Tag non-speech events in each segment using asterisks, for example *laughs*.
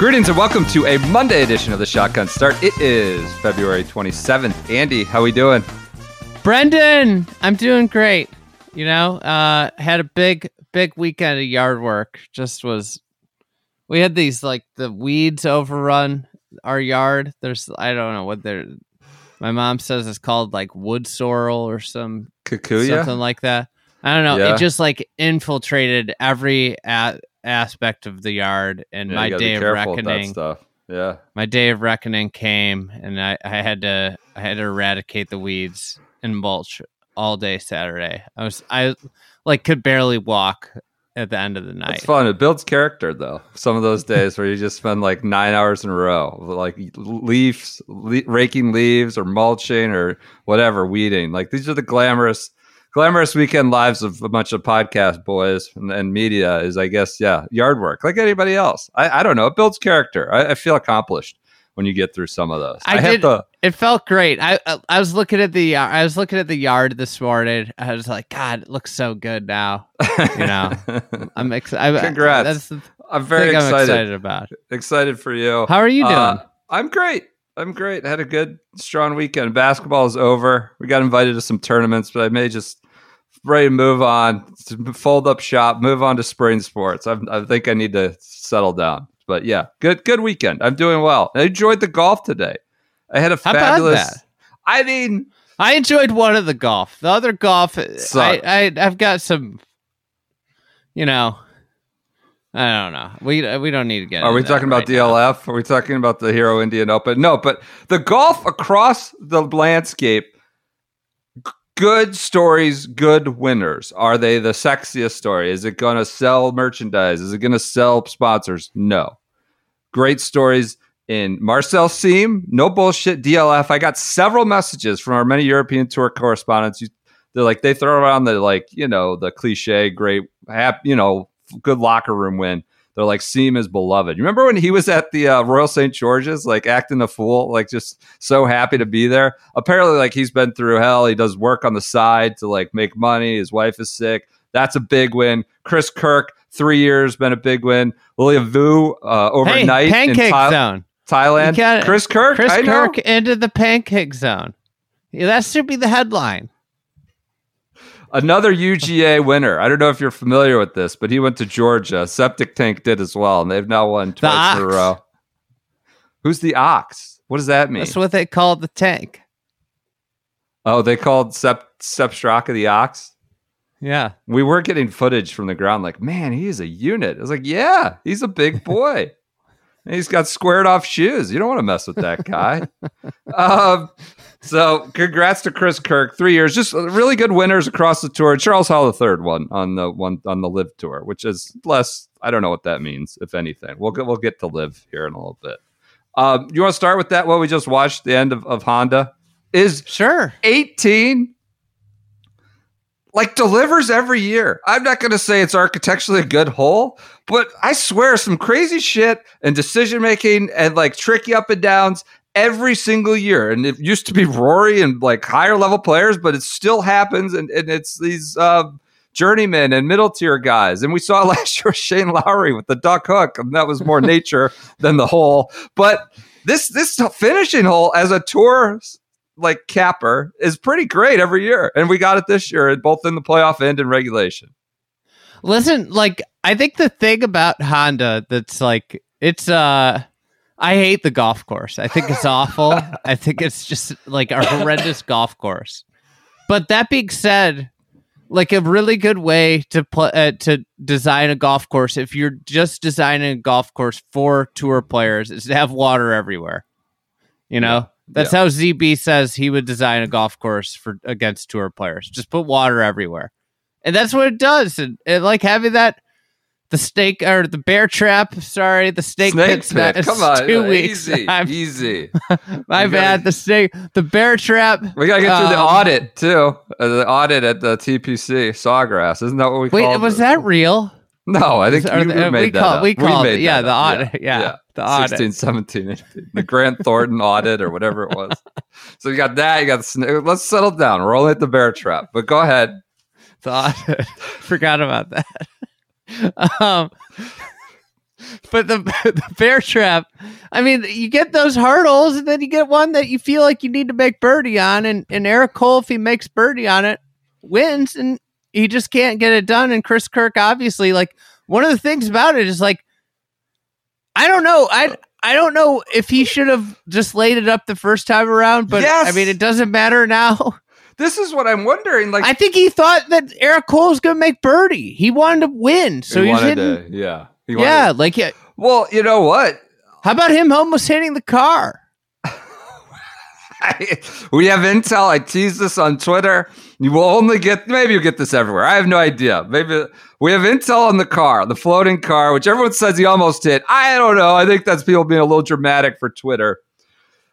Greetings and welcome to a Monday edition of the Shotgun Start. It is February 27th. Andy, how are we doing? Brendan, I'm doing great. You know, uh had a big big weekend of yard work. Just was we had these like the weeds overrun our yard. There's I don't know what they're my mom says it's called like wood sorrel or some Kikuyu? something like that. I don't know. Yeah. It just like infiltrated every a- aspect of the yard and Yeah, my you gotta be day of careful with that reckoning stuff. Yeah. my day of reckoning came and I, I had to I had to eradicate the weeds and mulch all day Saturday. I was I like could barely walk at the end of the night. It's fun. It builds character, though. Some of those days where you just spend like nine hours in a row, like leaves, le- raking leaves, or mulching, or whatever, weeding. Like these are the glamorous, glamorous weekend lives of a bunch of podcast boys and, and media. Is I guess, yeah, yard work, like anybody else. I, I don't know. It builds character. I, I feel accomplished when you get through some of those. I, have did. to. It felt great. I, I I was looking at the I was looking at the yard this morning. I was like, God, it looks so good now. You know, *laughs* I'm excited. Congrats. That's the I'm very thing I'm excited. excited about. excited for you. How are you doing? Uh, I'm great. I'm great. I Had a good, strong weekend. Basketball is over. We got invited to some tournaments, but I may just ready to move on, fold up shop, move on to spring sports. I, I think I need to settle down. But yeah, good, good weekend. I'm doing well. I enjoyed the golf today. I had a How fabulous. I mean, I enjoyed one of the golf. The other golf, I, Sucked. I I've got some, you know, I don't know. We we don't need to get. Are we talking about right now. DLF? Are we talking about the Hero Indian Open? No, but the golf across the landscape. Good stories, good winners. Are they the sexiest story? Is it going to sell merchandise? Is it going to sell sponsors? No. Great stories in Marcel Siem, no bullshit DLF. I got several messages from our many European tour correspondents. They're like they throw around the like you know the cliche great you know good locker room win. They're like Siem is beloved. You remember when he was at the uh, Royal St. George's, like acting a fool, like just so happy to be there. Apparently, like he's been through hell. He does work on the side to like make money. His wife is sick. That's a big win. Chris Kirk, three years, been a big win. Lilia Vu uh, Hey, overnight in pancake zone. Thailand. You gotta- Chris Kirk, Chris I know. Into the pancake zone. Yeah, that should be the headline. Another UGA winner. I don't know if you're familiar with this, but he went to Georgia. Septic Tank did as well, and they've now won twice in a row. Who's the Ox? What does that mean? That's what they call the tank. oh, they called Sepp Sepp Straka the Ox. Yeah. We were getting footage from the ground, like, man, he is a unit. I was like, yeah, he's a big boy. *laughs* he's got squared off shoes. You don't want to mess with that guy. um, so, congrats to Chris Kirk. Three years, just really good winners across the tour. Charles Howell, the third one on the one on the LIV tour, which is less. I don't know what that means, if anything. We'll get we'll get to LIV here in a little bit. Um, you want to start with that? What we just watched, the end of, of Honda, is Sure. 18 like delivers every year. I'm not going to say it's architecturally a good hole, but I swear some crazy shit and decision making and like tricky up and downs every single year. And it used to be Rory and like higher level players, but it still happens. And, and it's these uh, journeymen and middle tier guys. And we saw *laughs* last year Shane Lowry with the duck hook, and that was more *laughs* nature than the hole. But this this finishing hole as a tour like capper is pretty great every year, and we got it this year, both in the playoff and in regulation. Listen, like I think the thing about Honda that's like it's uh I hate the golf course. I think it's awful. *laughs* I think it's just like a horrendous golf course. But that being said, like a really good way to play uh, to design a golf course if you're just designing a golf course for tour players is to have water everywhere. You know, That's how ZB says he would design a golf course for against tour players. Just put water everywhere, and that's what it does. And, and like having that, the snake or the bear trap. Sorry, the snake, Snake pit. it's Come on. two uh, weeks. Easy. *laughs* I'm- Easy. *laughs* my We gotta- bad. The snake, the bear trap. We gotta get through the Um, audit too. Uh, the audit at the TPC Sawgrass. Isn't that what we call it? Wait, was it? that real? No, I think you the- made we that call- up. we call- made yeah, the audit, yeah, the audit. 16, 17, 18. *laughs* the Grant Thornton audit or whatever it was. so you got that. You got the Let's settle down. We're only at the bear trap, but go ahead. Thought *laughs* forgot about that. *laughs* um, but the the bear trap. I mean, you get those hurdles, and then you get one that you feel like you need to make birdie on, and and Eric Cole, if he makes birdie on it, wins, and he just can't get it done. And Chris Kirk, obviously, like one of the things about it is like, I don't know, I. I don't know if he should have just laid it up the first time around, but Yes! I mean, it doesn't matter now. *laughs* This is what I'm wondering. Like, I think he thought that Eric Cole was going to make birdie. He wanted to win, so he he was wanted hitting. to, yeah. He yeah, to- like yeah. well, you know what? How about him almost hitting the car? *laughs* we have intel. I tease this on Twitter. You will only get maybe you get this everywhere. I have no idea. Maybe we have intel on the car, the floating car, which everyone says he almost hit. I don't know. I think that's people being a little dramatic for Twitter.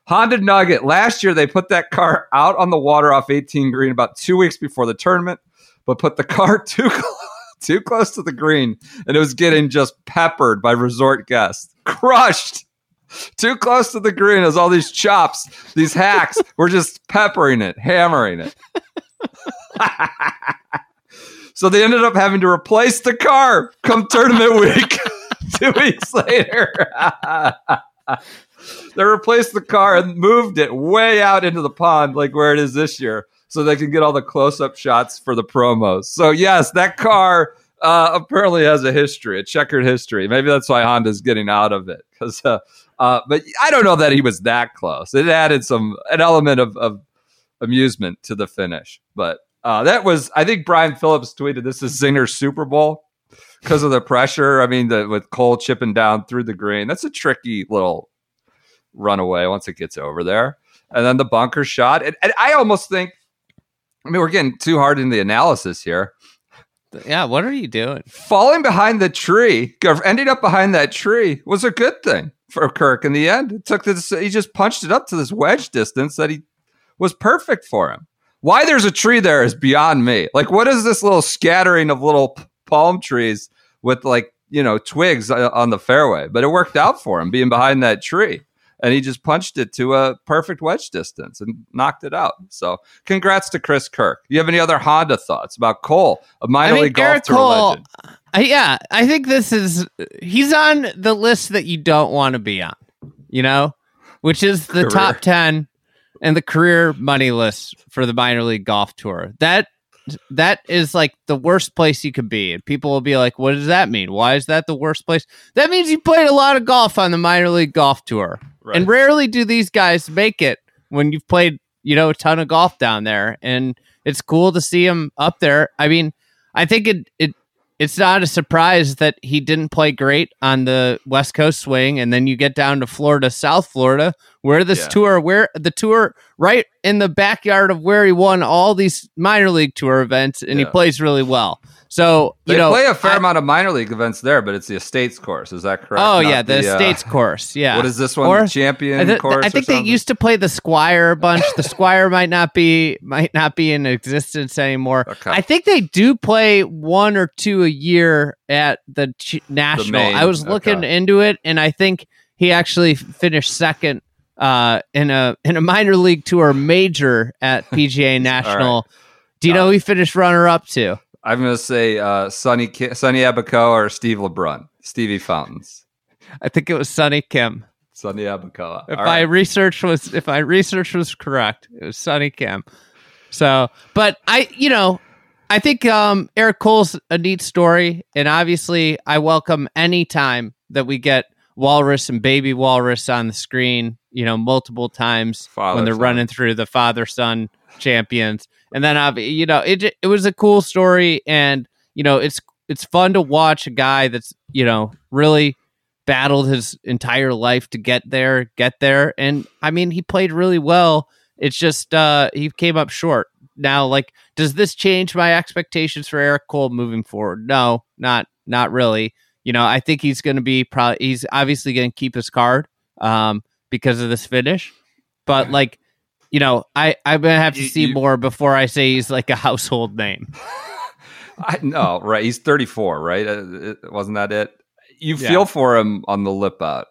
Honda Nugget. Last year they put that car out on the water off 18 green about two weeks before the tournament, but put the car *laughs* too too close to the green, and it was getting just peppered by resort guests, crushed too close to the green as all these chops, these hacks were just peppering it, hammering it. *laughs* so they ended up having to replace the car come tournament week *laughs* two weeks later. *laughs* they replaced the car and moved it way out into the pond, like where it is this year, so they can get all the close up shots for the promos. So, yes, that car uh, apparently has a history, a checkered history. Maybe that's why Honda's getting out of it. Because, uh, uh, but I don't know that he was that close. It added some an element of, of amusement to the finish. But uh, that was, I think Brian Phillips tweeted this is Zinger's Super Bowl because of the pressure. I mean, the, with Cole chipping down through the green, that's a tricky little runaway once it gets over there. And then the bunker shot. And, and I almost think, I mean, we're getting too hard in the analysis here. Yeah, what are you doing? Falling behind the tree, ending up behind that tree was a good thing for Kirk in the end. It took this, he just punched it up to this wedge distance that he was perfect for him. Why there's a tree there is beyond me. Like, what is this little scattering of little palm trees with like, you know, twigs uh, on the fairway? But it worked out for him being behind that tree. And he just punched it to a perfect wedge distance and knocked it out. So, congrats to Chris Kirk. You have any other Honda thoughts about Cole, a minor I mean, league golf Eric tour Cole. legend? I, yeah, I think this is he's on the list that you don't want to be on. You know, which is the Career. top ten and the career money list for the minor league golf tour. That that is like the worst place you could be. And people will be like, what does that mean? Why is that the worst place? That means you played a lot of golf on the minor league golf tour. And rarely do these guys make it when you've played, you know, a ton of golf down there. And it's cool to see him up there. I mean, I think it it it's not a surprise that he didn't play great on the West Coast swing, and then you get down to Florida, South Florida, where this Yeah. tour, where the tour right in the backyard of where he won all these minor league tour events, and he plays really well. So you They know, play a fair I- amount of minor league events there, but it's the Estates course. Is that correct? Oh Not yeah, the, uh, course. Yeah. What is this one? Or- Champion I, th- course? I think they used to play the Squire a bunch. The Squire might not be might not be in existence anymore. Okay. I think they do play one or two a year at the ch- national. main, I was looking okay. into it, and I think he actually finished second uh, in a in a minor league tour major at *laughs* PGA National. Do you know who he finished runner up to? I'm going to say uh, Sonny Ki- Sonny Abacoa or Steve LeBrun, Stevie Fountains, I think it was Sonny Kim. Sonny Abacoa. If right. research was if my research was correct, it was Sonny Kim. So, but I, you know, I think um, Eric Cole's a neat story, and obviously, I welcome any time that we get Walrus and Baby Walrus on the screen. You know, multiple times Father, when they're son. running through the father son champions, and then uh, you know, it it was a cool story, and you know, it's it's fun to watch a guy that's you know really battled his entire life to get there, get there. And I mean, he played really well. It's just uh he came up short. Now, like, does this change my expectations for Eric Cole moving forward? No, not not really. You know, I think he's going to be probably he's obviously going to keep his card um because of this finish. But like, you know, I I'm going to have to You- see you- more before I say he's like a household name. *laughs* I know, right? He's 34, right? Uh, wasn't that it? You Yeah. feel for him on the lip out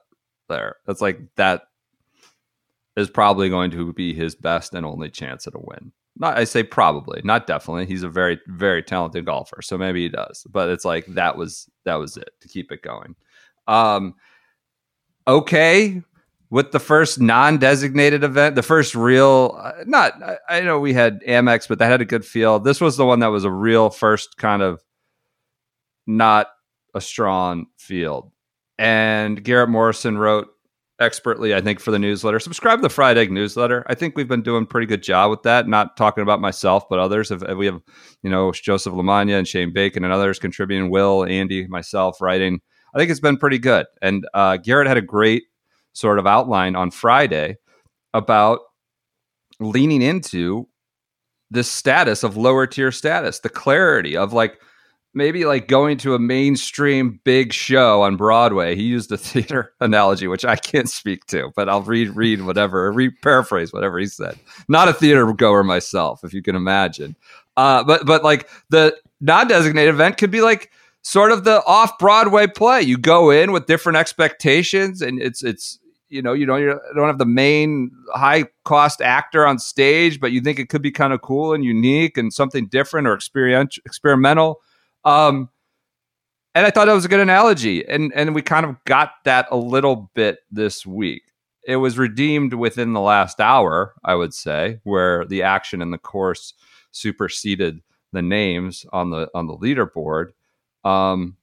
there. That's like that is probably going to be his best and only chance at a win. Not, I say probably, not definitely. He's a very, very talented golfer, so maybe he does. But it's like that was that was it to keep it going. Um, okay, with the first non-designated event, the first real, uh, not I, I know we had Amex, but that had a good feel. This was the one that was a real first kind of not a strong field. And Garrett Morrison wrote expertly, I think, for the newsletter. Subscribe to the Fried Egg newsletter. I think we've been doing pretty good job with that. Not talking about myself, but others. Have, we have, you know, Joseph Lamagna and Shane Bacon and others contributing. Will, Andy, myself writing. I think it's been pretty good. And uh, Garrett had a great sort of outline on Friday about leaning into this status of lower tier status, the clarity of like maybe like going to a mainstream big show on Broadway. He used a *laughs* theater analogy, which I can't speak to, but I'll read read whatever, re paraphrase whatever he said. Not a theater goer myself, if you can imagine. Uh, but but like the non-designated event could be like sort of the off Broadway play. You go in with different expectations, and it's it's you know you don't you don't have the main high cost actor on stage, but you think it could be kind of cool and unique and something different or experiential experimental. Um, and I thought that was a good analogy, and and we kind of got that a little bit this week. It was redeemed within the last hour, I would say, where the action and the course superseded the names on the on the leaderboard. Um,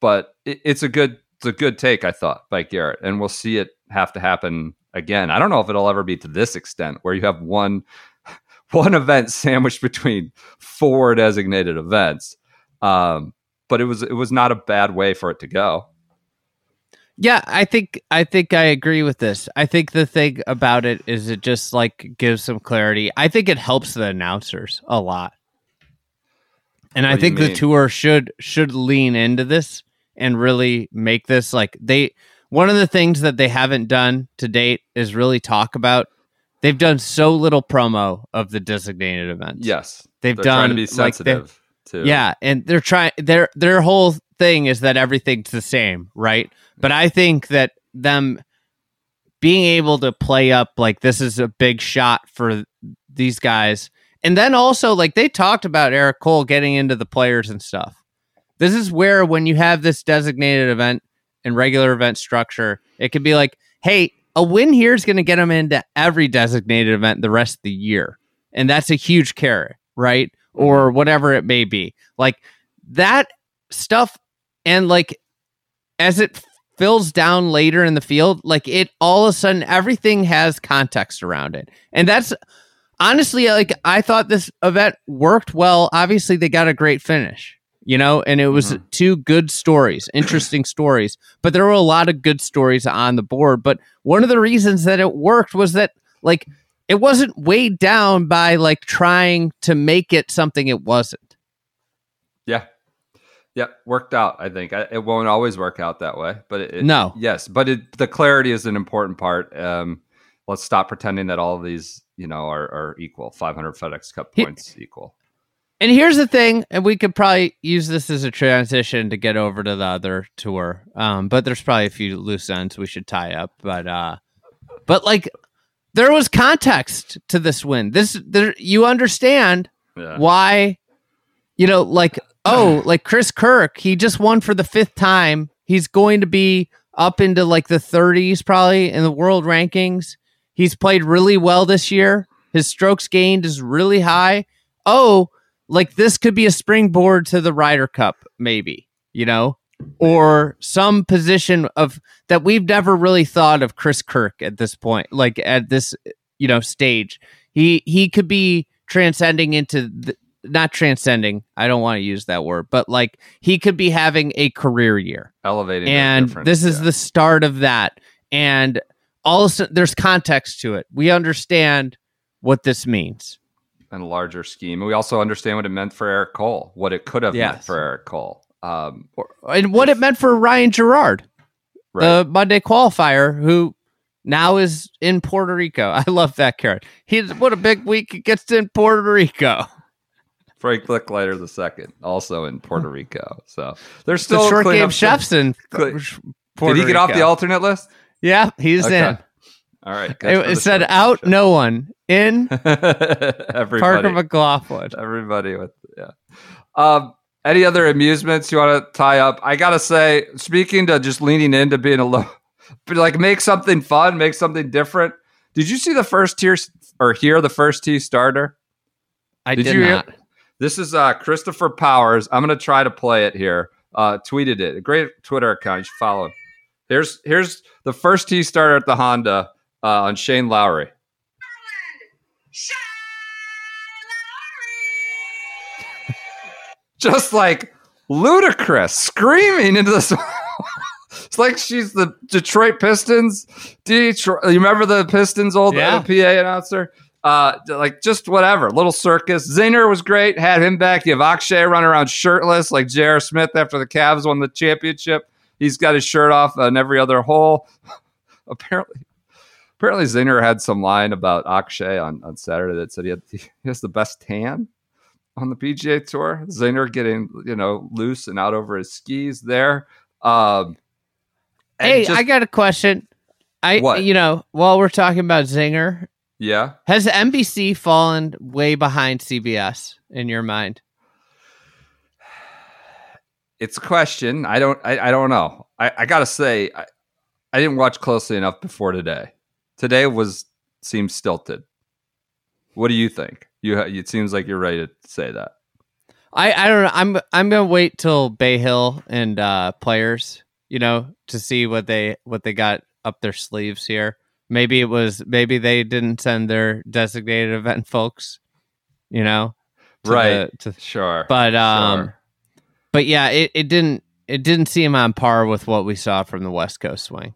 but it, it's a good it's a good take, I thought, by Garrett, and we'll see it have to happen again. I don't know if it'll ever be to this extent where you have one *laughs* one event sandwiched between four designated events. Um, but it was it was not a bad way for it to go. Yeah, I think I think I agree with this. I think the thing about it is it just like gives some clarity. I think it helps the announcers a lot. And I What you think the tour should should lean into this and really make this like they one of the things that they haven't done to date is really talk about they've done so little promo of the designated events. Yes, They've They're trying to done, be like, they- sensitive to Yeah, and they're trying their their whole thing is that everything's the same, right? But I think that them being able to play up like this is a big shot for these guys. And then also like they talked about Eric Cole getting into the players and stuff. This is where when you have this designated event and regular event structure, it could be like, hey, a win here is going to get them into every designated event the rest of the year. And that's a huge carrot, right? Or mm-hmm. whatever it may be. Like that stuff and like as it fills down later in the field, like it all of a sudden everything has context around it. And that's honestly like I thought this event worked well. Obviously they got a great finish, you know, and it was mm-hmm. two good stories, interesting stories. But there were a lot of good stories on the board, but one of the reasons that it worked was that like it wasn't weighed down by like trying to make it something it wasn't. Yeah. Yeah, worked out. I think I, it won't always work out that way, but it, No. yes, but it, the clarity is an important part. Um, let's stop pretending that all of these, you know, are, are equal. Five hundred FedEx Cup He- points equal. And here's the thing, and we could probably use this as a transition to get over to the other tour. Um, but there's probably a few loose ends we should tie up. But uh, but like there was context to this win. This there you understand Yeah. why you know like *clears throat* oh like chris kirk he just won for the fifth time. He's going to be up into like the 30s probably in the world rankings. He's played really well this year. His strokes gained is really high. Oh like this could be a springboard to the ryder cup maybe you know or some position of that we've never really thought of chris kirk at this point like at this you know stage he he could be transcending into the, not transcending. I don't want to use that word, but like he could be having a career year, Elevating. and this is yeah. the start of that. And all of a sudden, there's context to it. We understand what this means. and a larger scheme. And we also understand what it meant for Eric Cole, what it could have meant for Eric Cole. Um, and what it meant for Ryan Gerard, right. the Monday qualifier, who now is in Puerto Rico. *laughs* I love that character. He's what a big week he gets in Puerto Rico. *laughs* Frank Lickliter the second, also in Puerto Rico. So there's The still short game chefs in *laughs* Cle- Puerto Did he get off the alternate list? Yeah, he's Okay. in. All right. It, it said out, no one in. Everybody. Parker McLachlin. Everybody with yeah. Um, any other amusements you want to tie up? I gotta say, speaking to just leaning into being a low, *laughs* but like make something fun, make something different. Did you see the first tier or hear the first tee starter? I Did did, you hear- not. This is uh, Christopher Powers. I'm gonna try to play it here. Uh, tweeted it. A great Twitter account. You should follow him. Here's here's the first tee starter at the Honda uh, on Shane Lowry. Just like ludicrous, screaming into this. *laughs* it's like she's the Detroit Pistons. Detroit. You remember the Pistons old Yeah. PA announcer? Uh, like just whatever, little circus. Zinger was great. Had him back. You have Akshay running around shirtless like J.R. Smith after the Cavs won the championship. He's got his shirt off on every other hole. *laughs* apparently, apparently Zinger had some line about Akshay on, on Saturday that said he had he has the best tan on the PGA Tour. Zinger getting you know loose and out over his skis there. Um, Hey, just- I got a question. I, What? you know, while we're talking about Zinger, yeah. has NBC fallen way behind CBS in your mind? it's a question. I don't. I, I don't know. I, I gotta say, I, I didn't watch closely enough before today. Today was seems stilted. What do you think? You. ha- It seems like you're ready to say that. I, I don't know. I'm I'm gonna wait till Bay Hill and uh, players, you know, to see what they what they got up their sleeves here. Maybe it was maybe they didn't send their designated event folks, you know, to Right. the- to, Sure. but um, Sure. but yeah, it, it didn't it didn't seem on par with what we saw from the West Coast swing.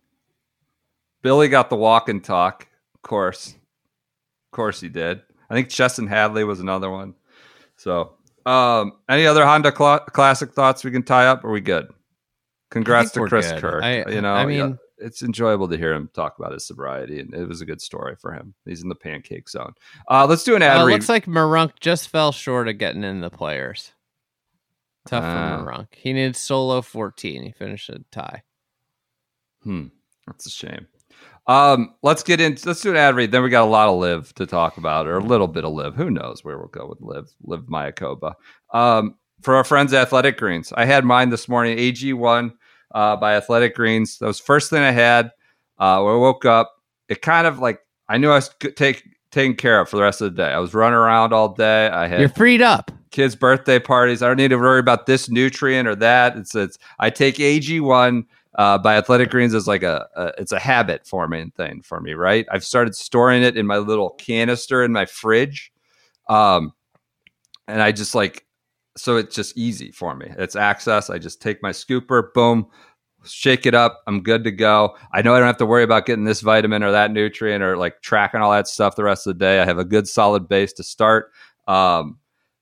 Billy got the walk and talk. Of course, of course he did. I think Chesson Hadley was another one. So, um, any other Honda cla classic thoughts we can tie up? Are we good? Congrats to Chris good. Kirk. I- you know, I yeah, mean- it's enjoyable to hear him talk about his sobriety, and it was a good story for him. He's in the pancake zone. Uh, let's do an ad Uh, looks like Marunk just fell short of getting in the players. Tough Ah. for Marunk. He needed solo 14. He finished a tie. Hmm, that's a shame. Um, let's get into let's do an ad read. Then we got a lot of LIV to talk about, or a little bit of LIV. Who knows where we'll go with LIV? LIV Mayakoba. Um, for our friends at Athletic Greens, I had mine this morning. AG one uh, by Athletic Greens. That was first thing I had. Uh, when I woke up, it kind of like I knew I was take taken care of for the rest of the day. I was running around all day. I had You're freed up. kids' birthday parties. I don't need to worry about this nutrient or that. It's it's I take AG one uh, by Athletic Greens is like a, a it's a habit forming thing for me. Right, I've started storing it in my little canister in my fridge, um, and I just like so it's just easy for me. It's access. I just take my scooper, boom. Shake it up. I'm good to go. I know I don't have to worry about getting this vitamin or that nutrient or like tracking all that stuff the rest of the day. I have a good solid base to start. Um,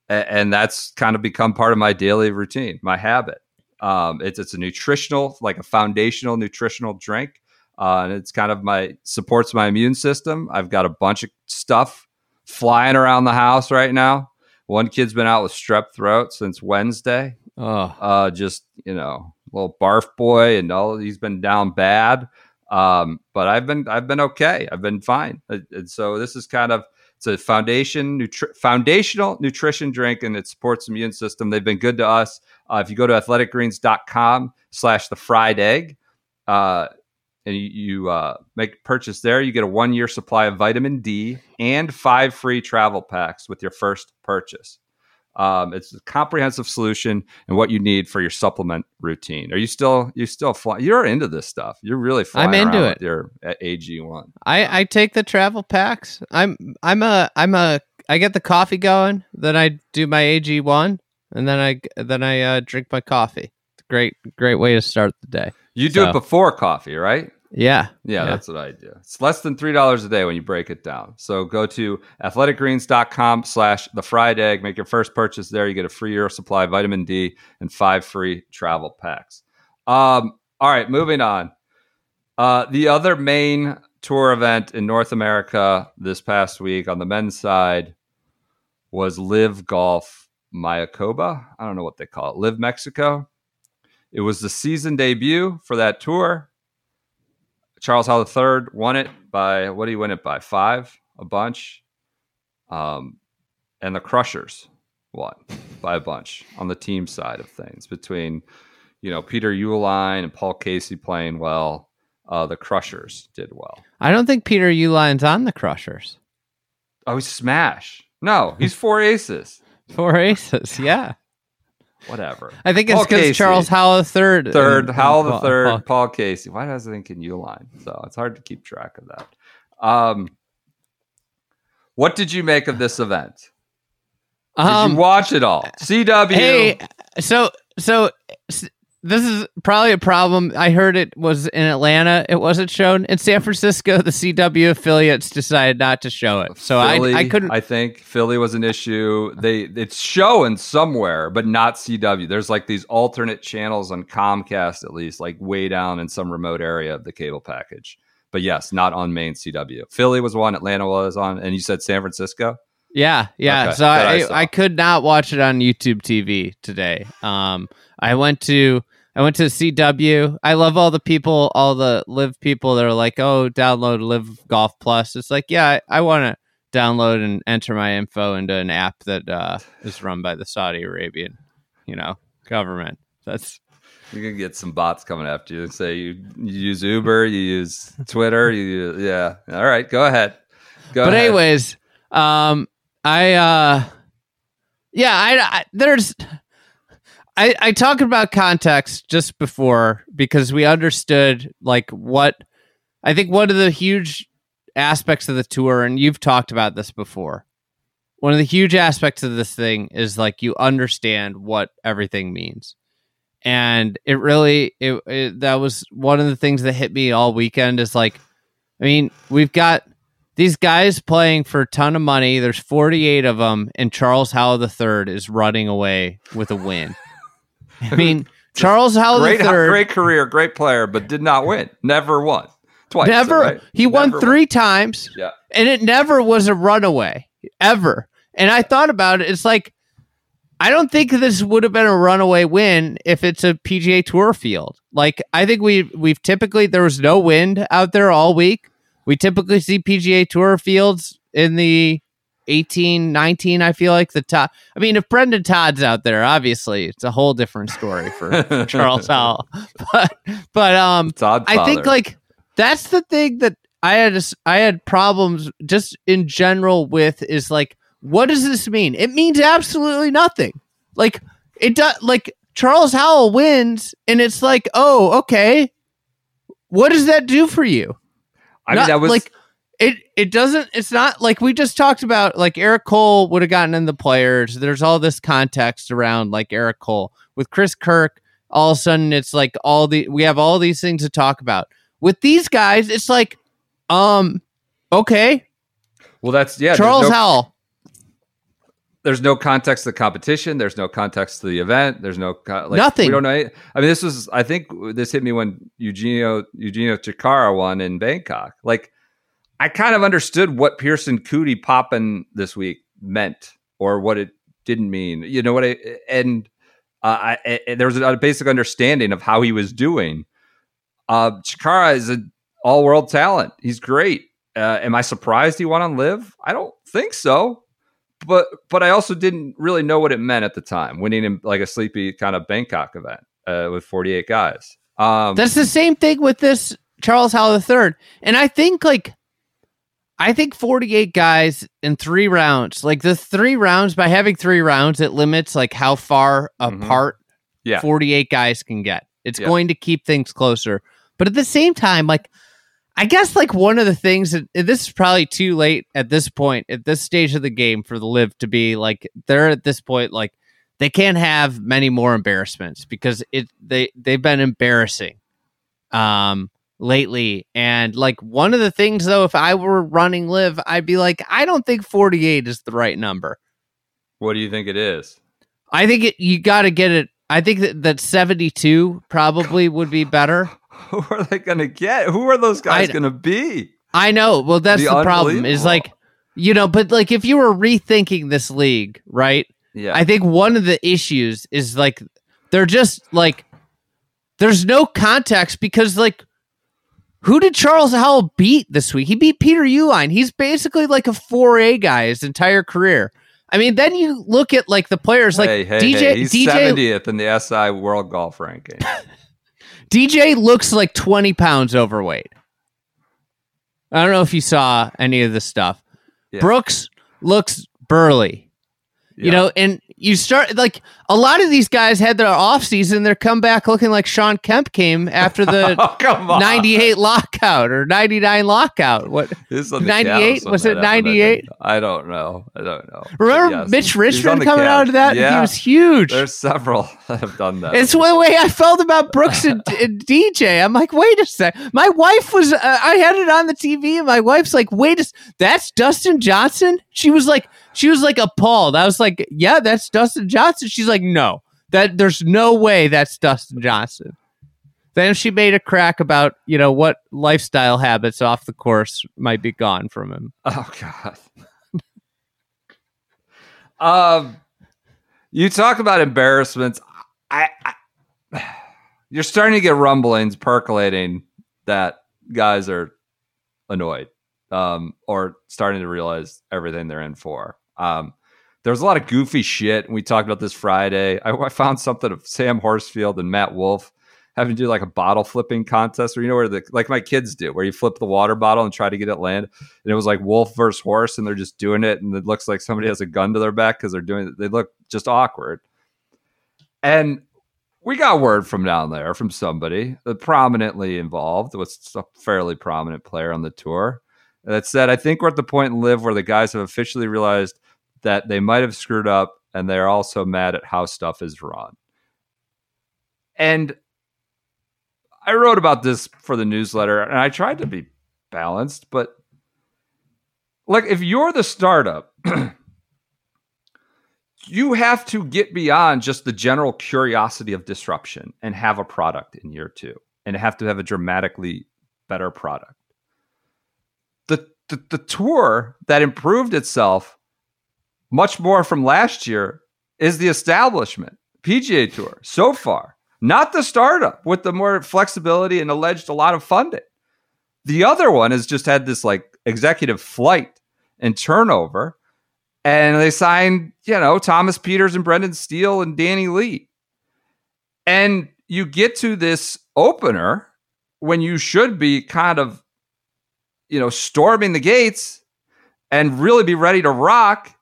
a- and that's kind of become part of my daily routine, my habit. Um, it's it's a nutritional, like a foundational nutritional drink, uh, and it's kind of my supports my immune system. I've got a bunch of stuff flying around the house right now. One kid's been out with strep throat since Wednesday. Oh, Uh, just you know, little barf boy, and all he's been down bad. Um, but I've been I've been okay. I've been fine. Uh, And so this is kind of it's a foundation nutri- foundational nutrition drink, and it supports the immune system. They've been good to us. Uh, if you go to athleticgreens.com slash the fried egg, uh, and you, you uh, make purchase there, you get a one year supply of vitamin D and five free travel packs with your first purchase. Um, it's a comprehensive solution and what you need for your supplement routine. Are you still you still fly? You're into this stuff. You're really flying I'm into it. with your AG one. I I take the travel packs. I'm I'm a I'm a I get the coffee going, then I do my AG one, and then I then I uh, drink my coffee. It's a great great way to start the day. You do So- it before coffee, right? Yeah, Yeah, that's what I do. It's less than three dollars a day when you break it down. So go to athleticgreens.com slash the fried egg. Make your first purchase there. You get a free year supply of vitamin D and five free travel packs. Um, all right, moving on. Uh, the other main tour event in North America this past week on the men's side was LIV Golf Mayakoba. I don't know what they call it. LIV Mexico. It was the season debut for that tour. Charles Howell III won it by what do you win it by? Five, a bunch. Um, and the Crushers won by a bunch on the team side of things between, you know, Peter Uihlein and Paul Casey playing well. Uh, the Crushers did well. I don't think Peter Uihlein's on the Crushers. Oh, he's smash. No, he's four aces. *laughs* Four aces, yeah. Whatever. I think it's because Charles Howell the third, and- Howell the Paul- third, Paul- Paul Casey. Why does I think in Uihlein? So it's hard to keep track of that. Um, what did you make of this event? Did Um, you watch it all? CW. Hey, so so this is probably a problem. I heard it was in Atlanta. It wasn't shown in San Francisco. The CW affiliates decided not to show it, so Philly, I I couldn't. I think Philly was an issue. They it's showing somewhere, but not CW. There's like these alternate channels on Comcast, at least, like way down in some remote area of the cable package. But yes, not on main CW. Philly was one, Atlanta was on, and you said San Francisco. yeah, yeah. Okay, so I I. I could not watch it on YouTube TV today. Um, I went to I went to CW. I love all the people, all the LIV people that are like, oh, download LIV Golf Plus. It's like, yeah, I, I want to download and enter my info into an app that uh, is run by the Saudi Arabian, you know, government. That's you can get some bots coming after you. Say you, you use Uber, you use Twitter, you use, yeah. All right, go ahead. Go but ahead. anyways, um, I uh, yeah, I, I there's. I, I talked about context just before because we understood like what I think one of the huge aspects of the tour, and you've talked about this before. One of the huge aspects of this thing is like you understand what everything means, and it really it, it that was one of the things that hit me all weekend. Is like, I mean, we've got these guys playing for a ton of money. There's 48 of them, and Charles Howell III is running away with a win. *laughs* I mean, Charles Howell great, III great career, great player, but did not win. Never won. Twice. never right? he won Never three times, Yeah. and it never was a runaway ever. And I thought about it. It's like I don't think this would have been a runaway win if it's a PGA Tour field. Like I think we we've typically there was no wind out there all week. We typically see PGA Tour fields in the 18, 19, I feel like the top. I mean, if Brendon Todd's out there, obviously it's a whole different story for *laughs* Charles Howell. But but um I think like that's the thing that I had I had problems just in general with is like what does this mean? It means absolutely nothing. Like it does like Charles Howell wins and it's like, "Oh, okay. What does that do for you?" I mean, that was like it it doesn't it's not like we just talked about like Eric Cole would have gotten in the players. There's all this context around like Eric Cole. With Chris Kirk, all of a sudden it's like all the we have all these things to talk about. With these guys, it's like um okay, well, that's yeah. Charles no- Howell. there's no context to the competition. There's no context to the event. There's no like, Nothing. We don't know. Any, I mean, this was. I think this hit me when Eugenio Eugenio Chacarra won in Bangkok. Like, I kind of understood what Pearson Coody popping this week meant, or what it didn't mean. You know what? I and uh, I, I, there was a basic understanding of how he was doing. Uh, Chacarra is an all world talent. He's great. Uh, am I surprised he won on LIV? I don't think so but but I also didn't really know what it meant at the time, winning in like a sleepy kind of Bangkok event uh, with 48 guys. Um, That's the same thing with this Charles Howell III. And I think like I think 48 guys in three rounds, like the three rounds, by having three rounds, it limits like how far Mhm. apart Yeah. 48 guys can get. It's Yeah. going to keep things closer. But at the same time, like I guess like one of the things that this is probably too late at this point, at this stage of the game for the LIV to be like they're at this point like they can't have many more embarrassments because it they they've been embarrassing um lately and like one of the things though if I were running LIV I'd be like I don't think 48 is the right number. What do you think it is? I think it you got to get it I think that, that 72 probably would be better. *laughs* Who are they going to get? Who are those guys going to be? I know. Well, that's The the, problem. Is like, you know, but like if you were rethinking this league, right? Yeah. I think one of the issues is like they're just like there's no context because like who did Charles Howell beat this week? He beat Peter Uihlein. He's basically like a 4A guy his entire career. I mean, then you look at like the players like hey, hey, DJ hey, he's DJ 70th in the SI World Golf Ranking. *laughs* *laughs* DJ looks like 20 pounds overweight. I don't know if you saw any of this stuff. Yeah. Brooks looks burly. You know, and you start like a lot of these guys had their off season, they're come back looking like Sean Kemp came after the *laughs* oh, 98 lockout or 99 lockout. What This on the 98? Was it 98? I don't know. I don't know. Remember yes, Mitch Richmond coming out of that? Yeah. He was huge. There's several *laughs* that have done that. It's the way I felt about Brooks and, *laughs* and DJ. I'm like, wait a sec. My wife was, uh, I had it on the TV, and my wife's like, wait a, that's Dustin Johnson. She was like, she was like appalled. I was like, yeah, that's Dustin Johnson. She's like, no, that there's no way that's Dustin Johnson. Then she made a crack about you know what lifestyle habits off the course might be gone from him. *laughs* Oh God. um, you talk about embarrassments. I, I, *sighs* you're starting to get rumblings percolating that guys are annoyed, um, or starting to realize everything they're in for. Um, there's a lot of goofy shit. and We talked about this Friday. I, I found something of Sam Horsfield and Matt Wolff having to do like a bottle flipping contest, or you know where the like my kids do, where you flip the water bottle and try to get it land and it was like wolf versus horse and they're just doing it and it looks like somebody has a gun to their back because they're doing it they look just awkward and we got word from down there from somebody prominently involved was a fairly prominent player on the tour that said i think we're at the point in LIV where the guys have officially realized that they might have screwed up and they're also mad at how stuff is run. And i wrote about this for the newsletter and i tried to be balanced but like if you're the startup *clears throat* you have to get beyond just the general curiosity of disruption and have a product in year two and have to have a dramatically better product. The the, the tour that improved itself much more from last year is the establishment pga tour so far not the startup with the more flexibility and alleged a lot of funding the other one has just had this like executive flight and turnover. And they signed, you know, Thomas Pieters and Brendan Steele and Danny Lee. And you get to this opener when you should be kind of, you know, storming the gates and really be ready to rock.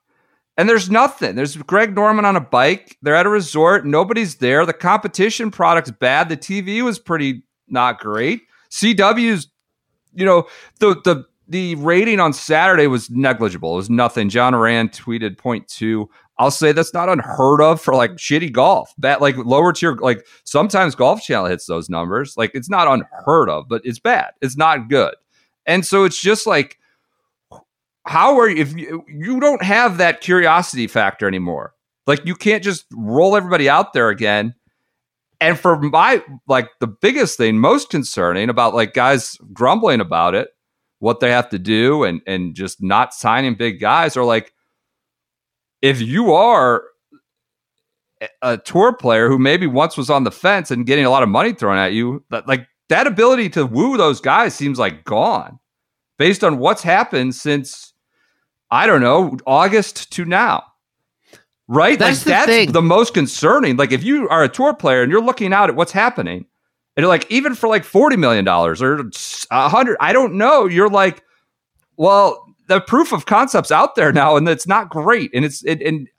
And there's nothing. There's Greg Norman on a bike. They're at a resort. Nobody's there. The competition product's bad. The TV was pretty not great. CW's you know the the the rating on Saturday was negligible. It was nothing. John Rand tweeted point two. I'll say that's not unheard of for like shitty golf. That like lower tier, like sometimes Golf Channel hits those numbers. Like it's not unheard of, but it's bad. It's not good. And so it's just like, how are you, if you, you don't have that curiosity factor anymore? Like you can't just roll everybody out there again and for my like the biggest thing most concerning about like guys grumbling about it what they have to do and and just not signing big guys are like if you are a tour player who maybe once was on the fence and getting a lot of money thrown at you that like that ability to woo those guys seems like gone based on what's happened since i don't know august to now. Right? That's like the that's thing. the most concerning. Like if you are a tour player and you're looking out at what's happening and like even for like 40 million dollars or a hundred i don't know. You're like well the proof of concept's out there now and it's not great and it's it, and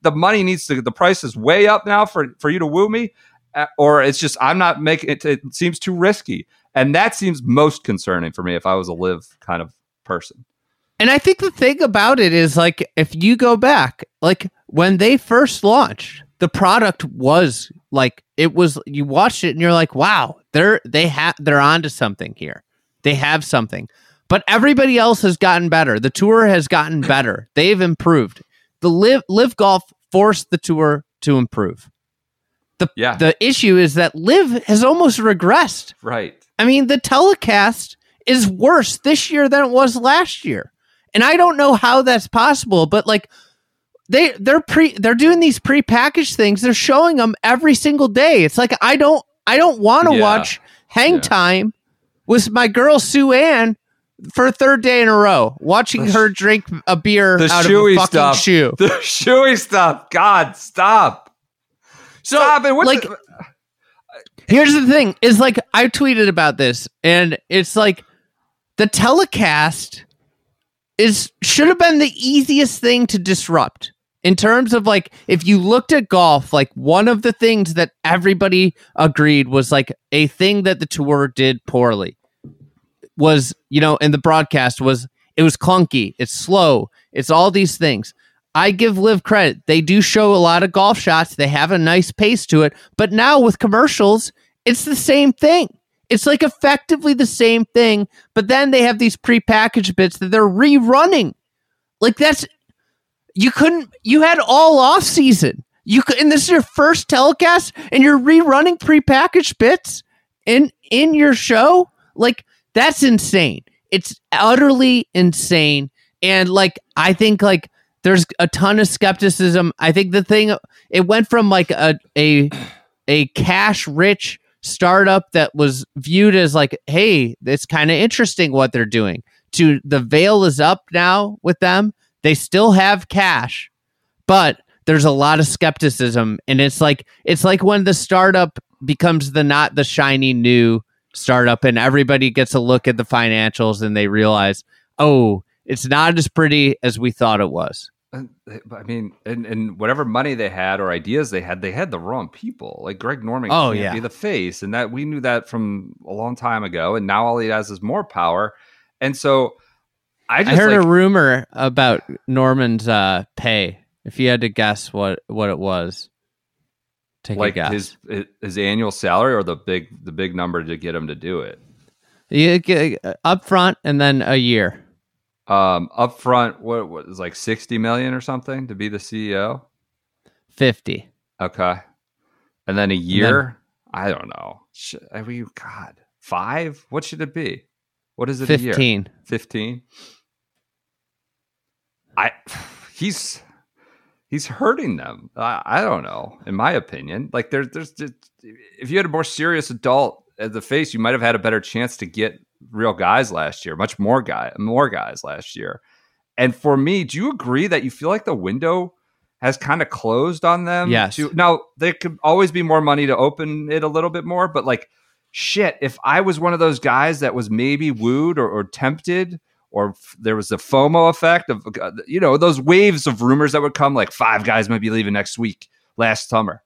the money needs to the price is way up now for for you to woo me uh, or it's just i'm not making it it seems too risky. And that seems most concerning for me if I was a LIV kind of person. And I think the thing about it is like if you go back, like when they first launched, the product was like it was you watched it and you're like, wow, they're they have they're onto something here. They have something. But everybody else has gotten better. The tour has gotten *clears throat* better. They've improved. The LIV LIV golf forced the tour to improve. The Yeah. the issue is that LIV has almost regressed. Right. I mean, the telecast is worse this year than it was last year. And I don't know how that's possible, but like they they're pre they're doing these prepackaged things. They're showing them every single day. It's like I don't I don't want to Yeah. watch Hang Yeah. Time with my girl Sue Ann for a third day in a row, watching her drink a beer The out of a shoey fucking stuff. shoe. The *laughs* shoey stuff. God, stop. So stop it. What's like the- uh, Here's the thing: is like I tweeted about this, and it's like the telecast is should have been the easiest thing to disrupt in terms of like if you looked at golf, like one of the things that everybody agreed was like a thing that the tour did poorly was you know in the broadcast was it was clunky, it's slow, it's all these things. I give LIV credit. They do show a lot of golf shots. They have a nice pace to it. But now with commercials, it's the same thing. It's like effectively the same thing, but then they have these prepackaged bits that they're rerunning. Like that's you couldn't you had all off season. You could and this is your first telecast and you're rerunning prepackaged bits in in your show? Like that's insane. It's utterly insane. And like I think like there's a ton of skepticism. I think the thing it went from like a a a cash rich startup that was viewed as like, hey, it's kind of interesting what they're doing. To the veil is up now with them. They still have cash, but there's a lot of skepticism, and it's like it's like when the startup becomes the not the shiny new startup, and everybody gets a look at the financials and they realize, oh, it's not as pretty as we thought it was. Eh, but I mean, and, and whatever money they had or ideas they had, they had the wrong people. Like Greg Norman Oh, can't yeah. be the face, and that we knew that from a long time ago. And now all he has is more power. And so, I I, just heard like, a rumor about Norman's uh, pay. If you had to guess what what it was, take a like guess. his eh, his annual salary or the big the big number to get him to do it. You get uh, up front and then a year. Um, up front, what was like sixty million or something to be the CEO? Fifty. Okay, and then a year. I don't know. I mean, God, five? What should it be? What is it? Fifteen. 15 i *sighs* he's he's hurting them I, I don't know in my opinion like there's there's just if you had a more serious adult at the face you might have had a better chance to get real guys last year much more guy more guys last year and for me do you agree that you feel like the window has kind of closed on them Yes. to, now there could always be more money to open it a little bit more but like shit, if I was one of those guys that was maybe wooed or, or tempted, or f- there was a FOMO effect of, uh, you know, those waves of rumors that would come, like five guys might be leaving next week, last summer.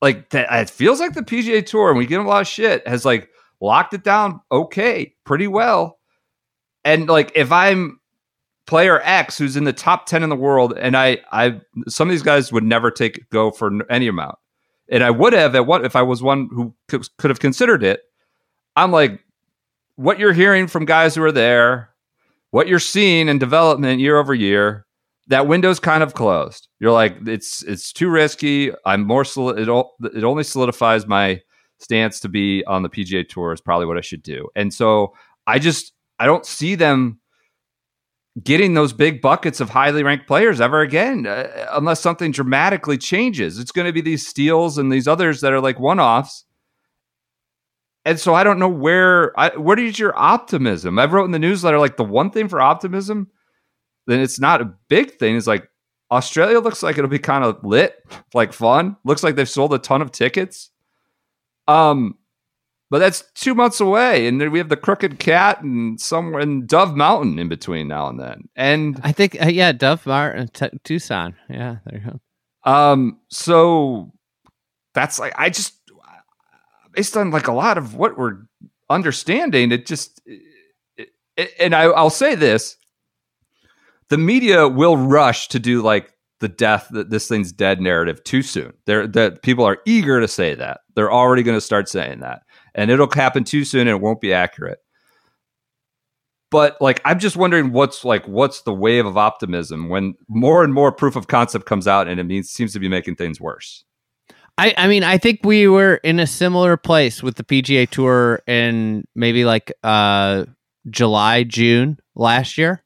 Like that, it feels like the PGA Tour, and we get a lot of shit, has like locked it down okay, pretty well. And like, if I'm player X who's in the top 10 in the world, and I, I, some of these guys would never take go for any amount and I would have at what if I was one who could, have considered it. I'm like, what you're hearing from guys who are there, what you're seeing in development year over year, that window's kind of closed. You're like, it's it's too risky. I'm more soli- it, o- it only solidifies my stance to be on the PGA Tour is probably what I should do. And so I just I don't see them getting those big buckets of highly ranked players ever again, uh, unless something dramatically changes. It's going to be these steals and these others that are like one offs. And so I don't know where, I, where is your optimism? I wrote in the newsletter like the one thing for optimism, then it's not a big thing. Is like Australia looks like it'll be kind of lit, like fun. Looks like they've sold a ton of tickets. Um, but that's two months away, and then we have the Crooked Cat and somewhere in Dove Mountain in between now and then. And I think uh, yeah, Duff Martin, T- Tucson. Yeah, there you go. um, so that's like I just based on like a lot of what we're understanding. It just, it, it- and I, I'll say this: the media will rush to do like the death that this thing's dead narrative too soon. They're that people are eager to say that. They're already going to start saying that, and it'll happen too soon, and it won't be accurate. But like, I'm just wondering what's like, what's the wave of optimism when more and more proof of concept comes out, and it means seems to be making things worse. I, I mean, I think we were in a similar place with the PGA Tour in maybe like uh, July, June last year.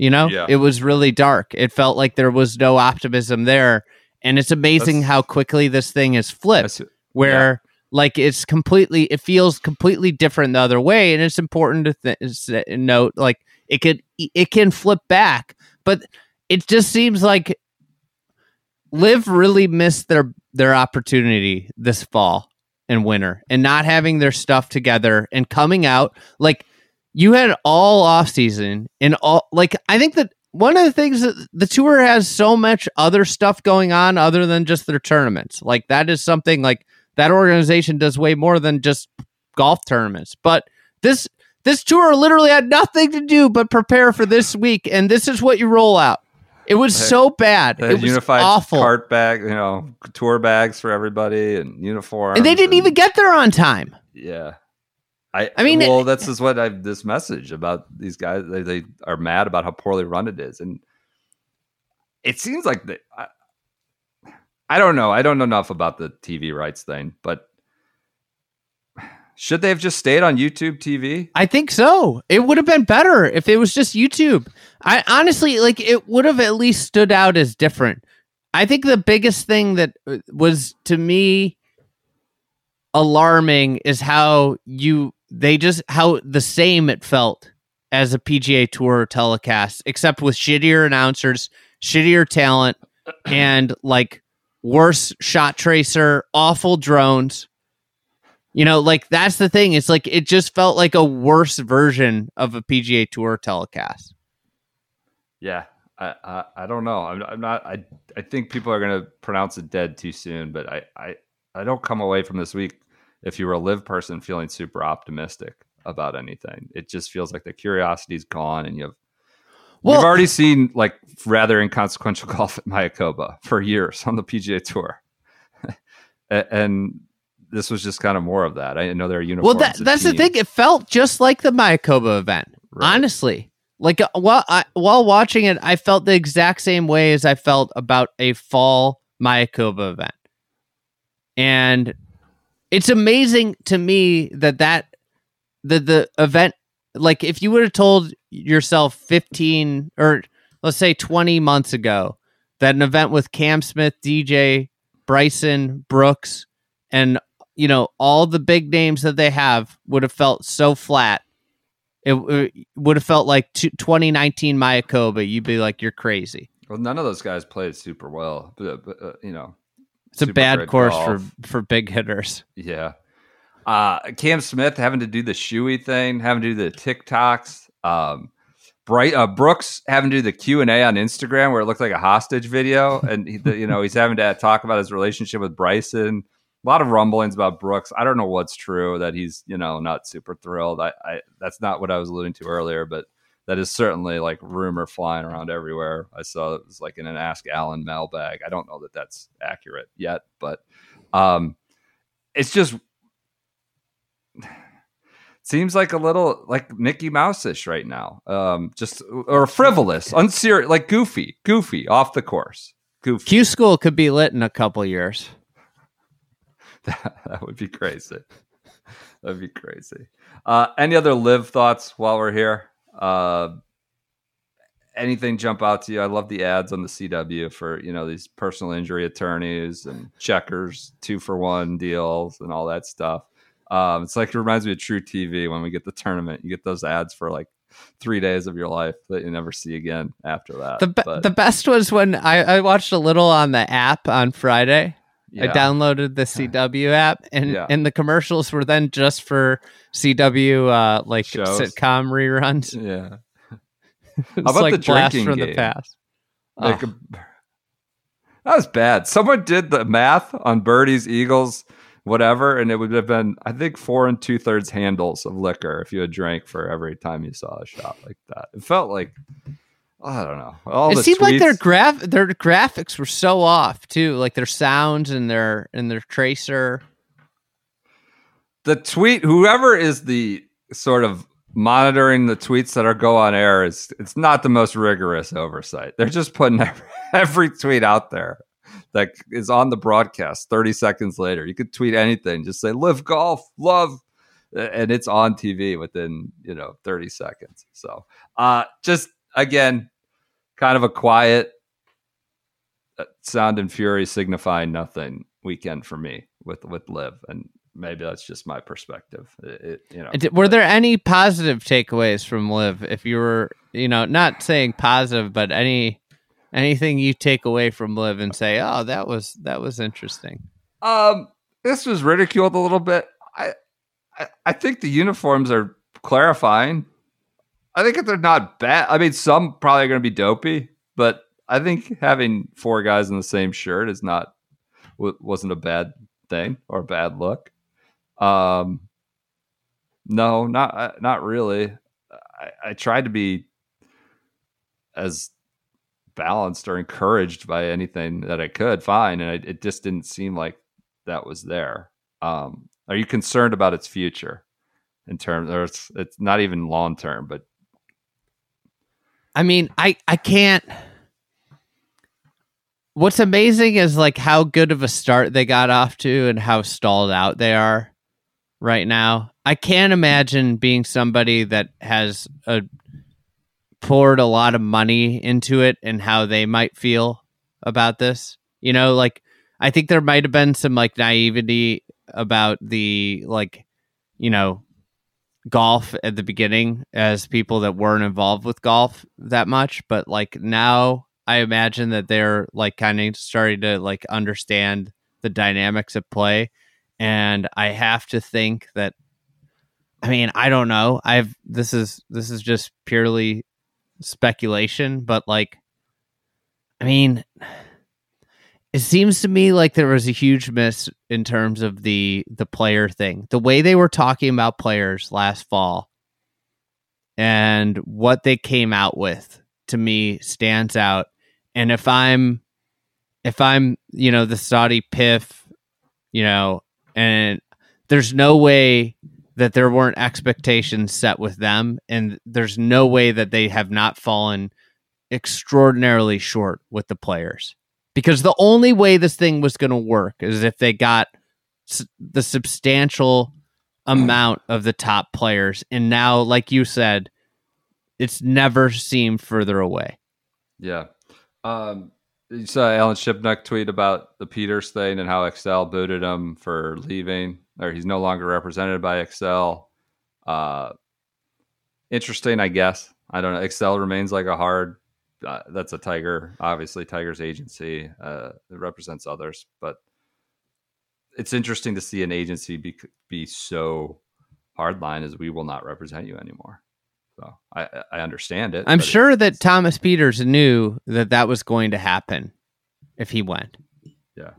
You know, Yeah. it was really dark. It felt like there was no optimism there. And it's amazing That's- how quickly this thing has flipped, where like it's completely, it feels completely different the other way. And it's important to th- note like it could, it can flip back, but it just seems like LIV really missed their their opportunity this fall and winter and not having their stuff together and coming out like you had all off season and all like I think that one of the things that the tour has so much other stuff going on other than just their tournaments. Like that is something like that organization does way more than just golf tournaments. But this this tour literally had nothing to do but prepare for this week and this is what you roll out. It was so bad. It was unified awful. cart bag, you know, tour bags for everybody and uniform. and they didn't even get there on time. Yeah. I, I mean, well, it- this is what I've this message about these guys. They, they are mad about how poorly run it is, and it seems like they. I, I don't know. I don't know enough about the TV rights thing, but should they have just stayed on YouTube TV? I think so. It would have been better if it was just YouTube. I honestly like it would have at least stood out as different. I think the biggest thing that uh, was to me alarming is how you they just how the same it felt as a PGA Tour telecast, except with shittier announcers, shittier talent, *clears throat* and like worse shot tracer, awful drones. You know, like that's the thing. It's like it just felt like a worse version of a PGA Tour telecast. Yeah, I I, I don't know. I'm, I'm not. I I think people are going to pronounce it dead too soon. But I I I don't come away from this week if you were a LIV person feeling super optimistic about anything. It just feels like the curiosity's gone, and you have Well- you've already seen like rather inconsequential *laughs* golf at Mayakoba for years on the PGA Tour, *laughs* and this was just kind of more of that. I know there are uniforms. Well, that, that's the thing. It felt just like the Mayakoba event. Right. Honestly, like uh, while I, while watching it, I felt the exact same way as I felt about a fall Mayakoba event, and it's amazing to me that that the the event like if you would have told yourself 15 or let's say 20 months ago that an event with Cam Smith, DJ, Bryson, Brooks, and you know all the big names that they have would have felt so flat. It, it would have felt like t- 2019 Mayakoba. You'd be like, you're crazy. Well, none of those guys played super well, but, but uh, you know, It's a bad course golf. for for big hitters. Yeah. Uh, Cam Smith having to do the shoey thing, having to do the TikToks. Um, Bright uh, Brooks having to do the Q and A on Instagram where it looked like a hostage video, and he, the, you know he's having to talk about his relationship with Bryson. A lot of rumblings about Brooks. I don't know what's true that he's you know not super thrilled. I, I that's not what I was alluding to earlier, but that is certainly like rumor flying around everywhere. I saw it was like in an Ask Alan mailbag. I don't know that that's accurate yet, but um, it's just *sighs* seems like a little like Mickey Mouse-ish right now. Um, just or frivolous, *laughs* unserious, like goofy, goofy off the course. Goofy. Q School could be lit in a couple years. *laughs* that, that would be crazy. That'd be crazy. Uh, any other LIV thoughts while we're here? Uh, anything jump out to you? I love the ads on the CW for you know these personal injury attorneys and checkers, two for one deals, and all that stuff. Um, it's like it reminds me of truTV when we get the tournament. You get those ads for like three days of your life that you never see again after that. The be- the best was when I, I watched a little on the app on Friday. I downloaded the CW app, and Yeah. and the commercials were then just for CW uh, like Shows. sitcom reruns. Yeah. *laughs* It's about like the drinking from the past. Like Oh. that was bad. Someone did the math on Birdie's Eagles whatever, and it would have been I think four and two thirds handles of liquor if you had drank for every time you saw a shot like that. It felt like I don't know. All it seemed like their graph their graphics were so off too, like their sounds and their and their tracer. the tweet whoever is the sort of monitoring the tweets that are go on air is it's not the most rigorous oversight. They're just putting *laughs* every, every tweet out there that is on the broadcast 30 seconds later. You could tweet anything. Just say LIV golf love and it's on tv within you know 30 seconds. So uh just again kind of a quiet uh, sound and fury signifying nothing weekend for me with with LIV and maybe that's just my perspective it, it- you know Were there any positive takeaways from LIV? If you were, you know, not saying positive, but any anything you take away from LIV and say, "Oh, that was that was interesting." Um, this was ridiculed a little bit. I, I, I think the uniforms are clarifying. I think if they're not bad. I mean, some probably are going to be dopey, but I think having four guys in the same shirt is not wasn't a bad thing or a bad look. Um, no, not uh, not really. I, I tried to be as balanced or encouraged by anything that I could find, and it, it just didn't seem like that was there. Um, are you concerned about its future in terms, or it's it's not even long term, but I mean, I I can't. What's amazing is like how good of a start they got off to and how stalled out they are right now. I can't imagine being somebody that has a poured a lot of money into it and how they might feel about this. You know, like I think there might have been some like naivety about the like, you know, golf at the beginning as people that weren't involved with golf that much, but like now I imagine that they're like kind of starting to like understand the dynamics at play and I have to think that I mean, I don't know. I've this is this is just purely speculation, but like I mean, it seems to me like there was a huge miss in terms of the the player thing. The way they were talking about players last fall and what they came out with to me stands out. And if I'm if I'm, you know, the Saudi PIF, you know, and there's no way that there weren't expectations set with them and there's no way that they have not fallen extraordinarily short with the players because the only way this thing was going to work is if they got s- the substantial amount of the top players and now like you said it's never seemed further away yeah. Um, you saw Alan Shipnuck tweet about the Pieters thing and how Excel booted him for leaving, or he's no longer represented by Excel. Uh, interesting, I guess. I don't know. Excel remains like a hard. Uh, that's a Tiger, obviously Tiger's agency. Uh, it represents others, but it's interesting to see an agency be be so hardline as we will not represent you anymore. So I I understand it. i'm sure it's- that thomas pieters knew that that was going to happen if he went Yeah.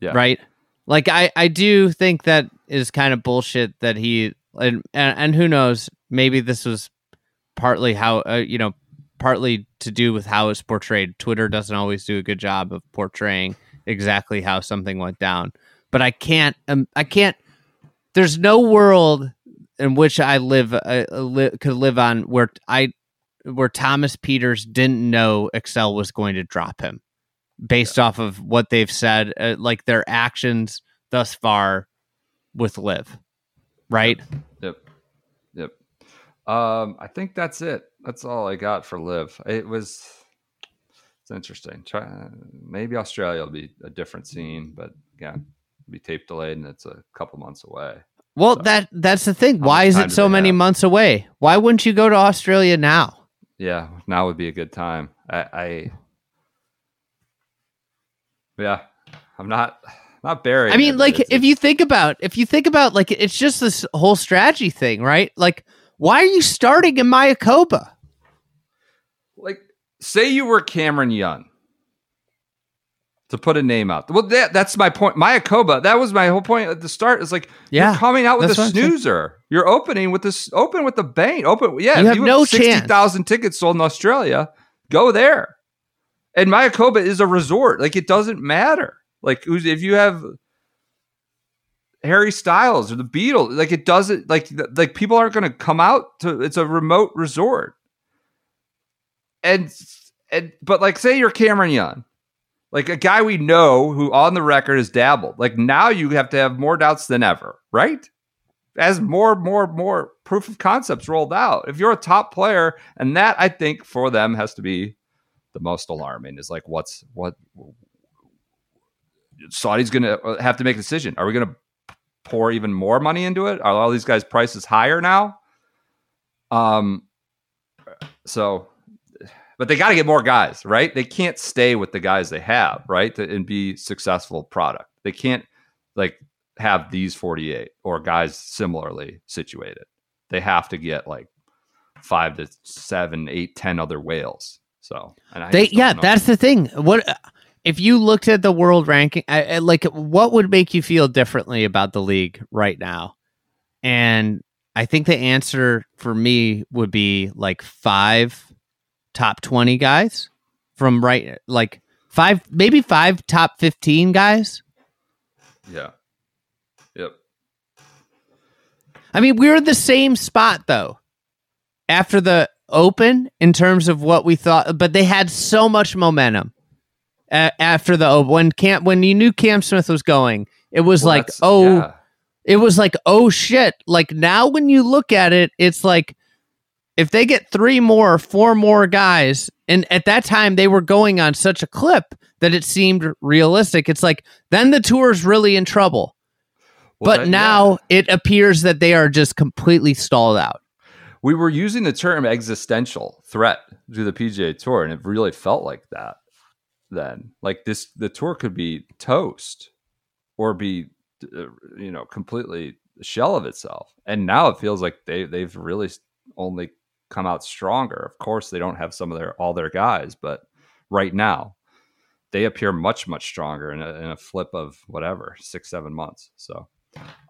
Yeah. right like i i do think that is kind of bullshit that he and and, and who knows maybe this was partly how uh, you know partly to do with how it's portrayed twitter doesn't always do a good job of portraying exactly how something went down but i can't um, i can't there's no world in which i live uh, li- could live on where i where thomas pieters didn't know excel was going to drop him based off of what they've said, uh, like their actions thus far with LIV, right? Yep. Yep. Um, I think that's it. That's all I got for LIV. It was it's interesting. Try maybe Australia will be a different scene, but again, it'll be tape delayed and it's a couple months away. Well, So, that that's the thing. Why is it so many have? months away? Why wouldn't you go to Australia now? Yeah, now would be a good time. I, I yeah, I'm not not buried. I mean, like if you think about if you think about like it's just this whole strategy thing, right? Like, why are you starting in Mayakoba? Say you were Cameron Young to put a name out. Well, that, that's my point. Mayakoba, that was my whole point at the start. Is like Yeah, you're coming out with a that's what I'm saying. snoozer. You're opening with this open with the bang. Open, yeah. You have no chance. sixty thousand tickets sold in Australia. Go there. And Mayakoba is a resort. Like it doesn't matter. Like who's if you have Harry Styles or the Beatles, like it doesn't like like people aren't going to come out to. It's a remote resort. And and but like say you're Cameron Young like a guy we know who on the record has dabbled. Like now you have to have more doubts than ever, right? As more, more, more proof of concepts rolled out. If you're a top player, and that I think for them has to be the most alarming is like what's what Saudi's going to have to make a decision. Are we to pour even more money into it? Are all these guys' prices higher now? Um, so but they got to get more guys, right? They can't stay with the guys they have, right? To, and be successful product. They can't like have these 48 or guys similarly situated. They have to get like five to seven, eight, ten other whales. So, and I They yeah, know. that's the thing. What if you looked at the world ranking? I, I- like, what would make you feel differently about the league right now? And I think the answer for me would be like five top twenty guys from right, like five, maybe five top fifteen guys. yeah, yep. I mean, we were in the same spot though after the open in terms of what we thought, but they had so much momentum a- after the open. When Cam, when you knew Cam Smith was going, it was Well, like, oh, yeah. it was like, oh shit. Like now, when you look at it, it's like if they get three more, four more guys, and at that time they were going on such a clip that it seemed realistic. It's like then the tour's really in trouble Well, but that- now yeah. it appears that they are just completely stalled out. we were using the term existential threat to the PGA Tour, and it really felt like that then. Like this, the tour could be toast or be, uh, you know, completely shell of itself. And now it feels like they they've really only come out stronger. Of course, they don't have some of their all their guys, but right now they appear much much stronger in a, in a flip of whatever six seven months. So.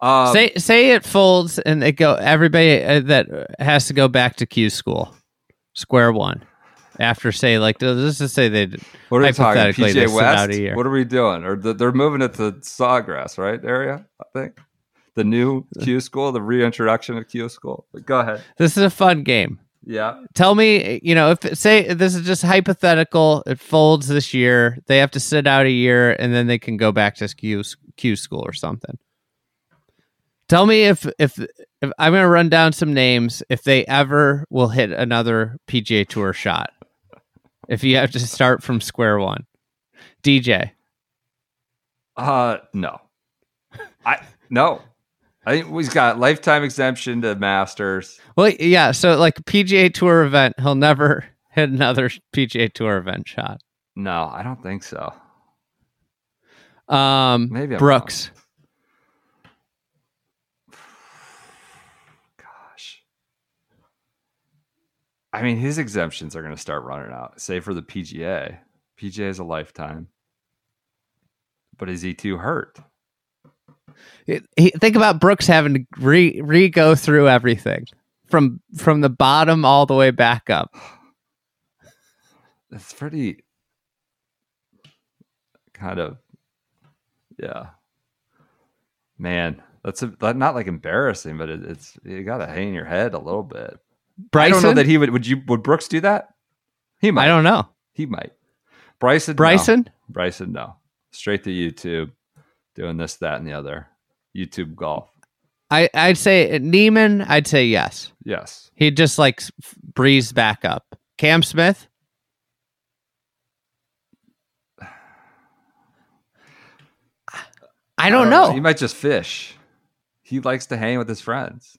Um, say say it folds and they go. Everybody uh, that has to go back to Q school, square one. After say like let's just say they What are we talking? PGA West. What are we doing? Or the, they're moving it to Sawgrass, right area? I think the new Q school, the reintroduction of Q school. But go ahead. this is a fun game. Yeah, Tell me, you know, if say this is just hypothetical, it folds this year. They have to sit out a year and then they can go back to Q Q school or something. Tell me if if if I'm going to run down some names if they ever will hit another PGA Tour shot. If you have to start from square one, DJ. Uh, no. I no. I think he's got lifetime exemption to Masters. Well, yeah. So like PGA Tour event, he'll never *laughs* hit another PGA Tour event shot. No, I don't think so. Um, Maybe I'm Brooks. Gosh. I mean, his exemptions are going to start running out. Say for the PGA. PGA is a lifetime. But is he too hurt? It- he- think about Brooks having to re re go through everything from from the bottom all the way back up. It's pretty kind of yeah. Man, that's a not like embarrassing, but it, it's you got to hang your head a little bit. Bryson, I don't know that he would. Would you? Would Brooks do that? He might. I don't know. He might. Bryson. no. Bryson, Bryson. No. Straight to YouTube, doing this, that, and the other. YouTube golf. I I'd say Niemann. I'd say yes. Yes. He'd just like s- breeze back up. Cam Smith. I don't know. He might just fish. He likes to hang with his friends.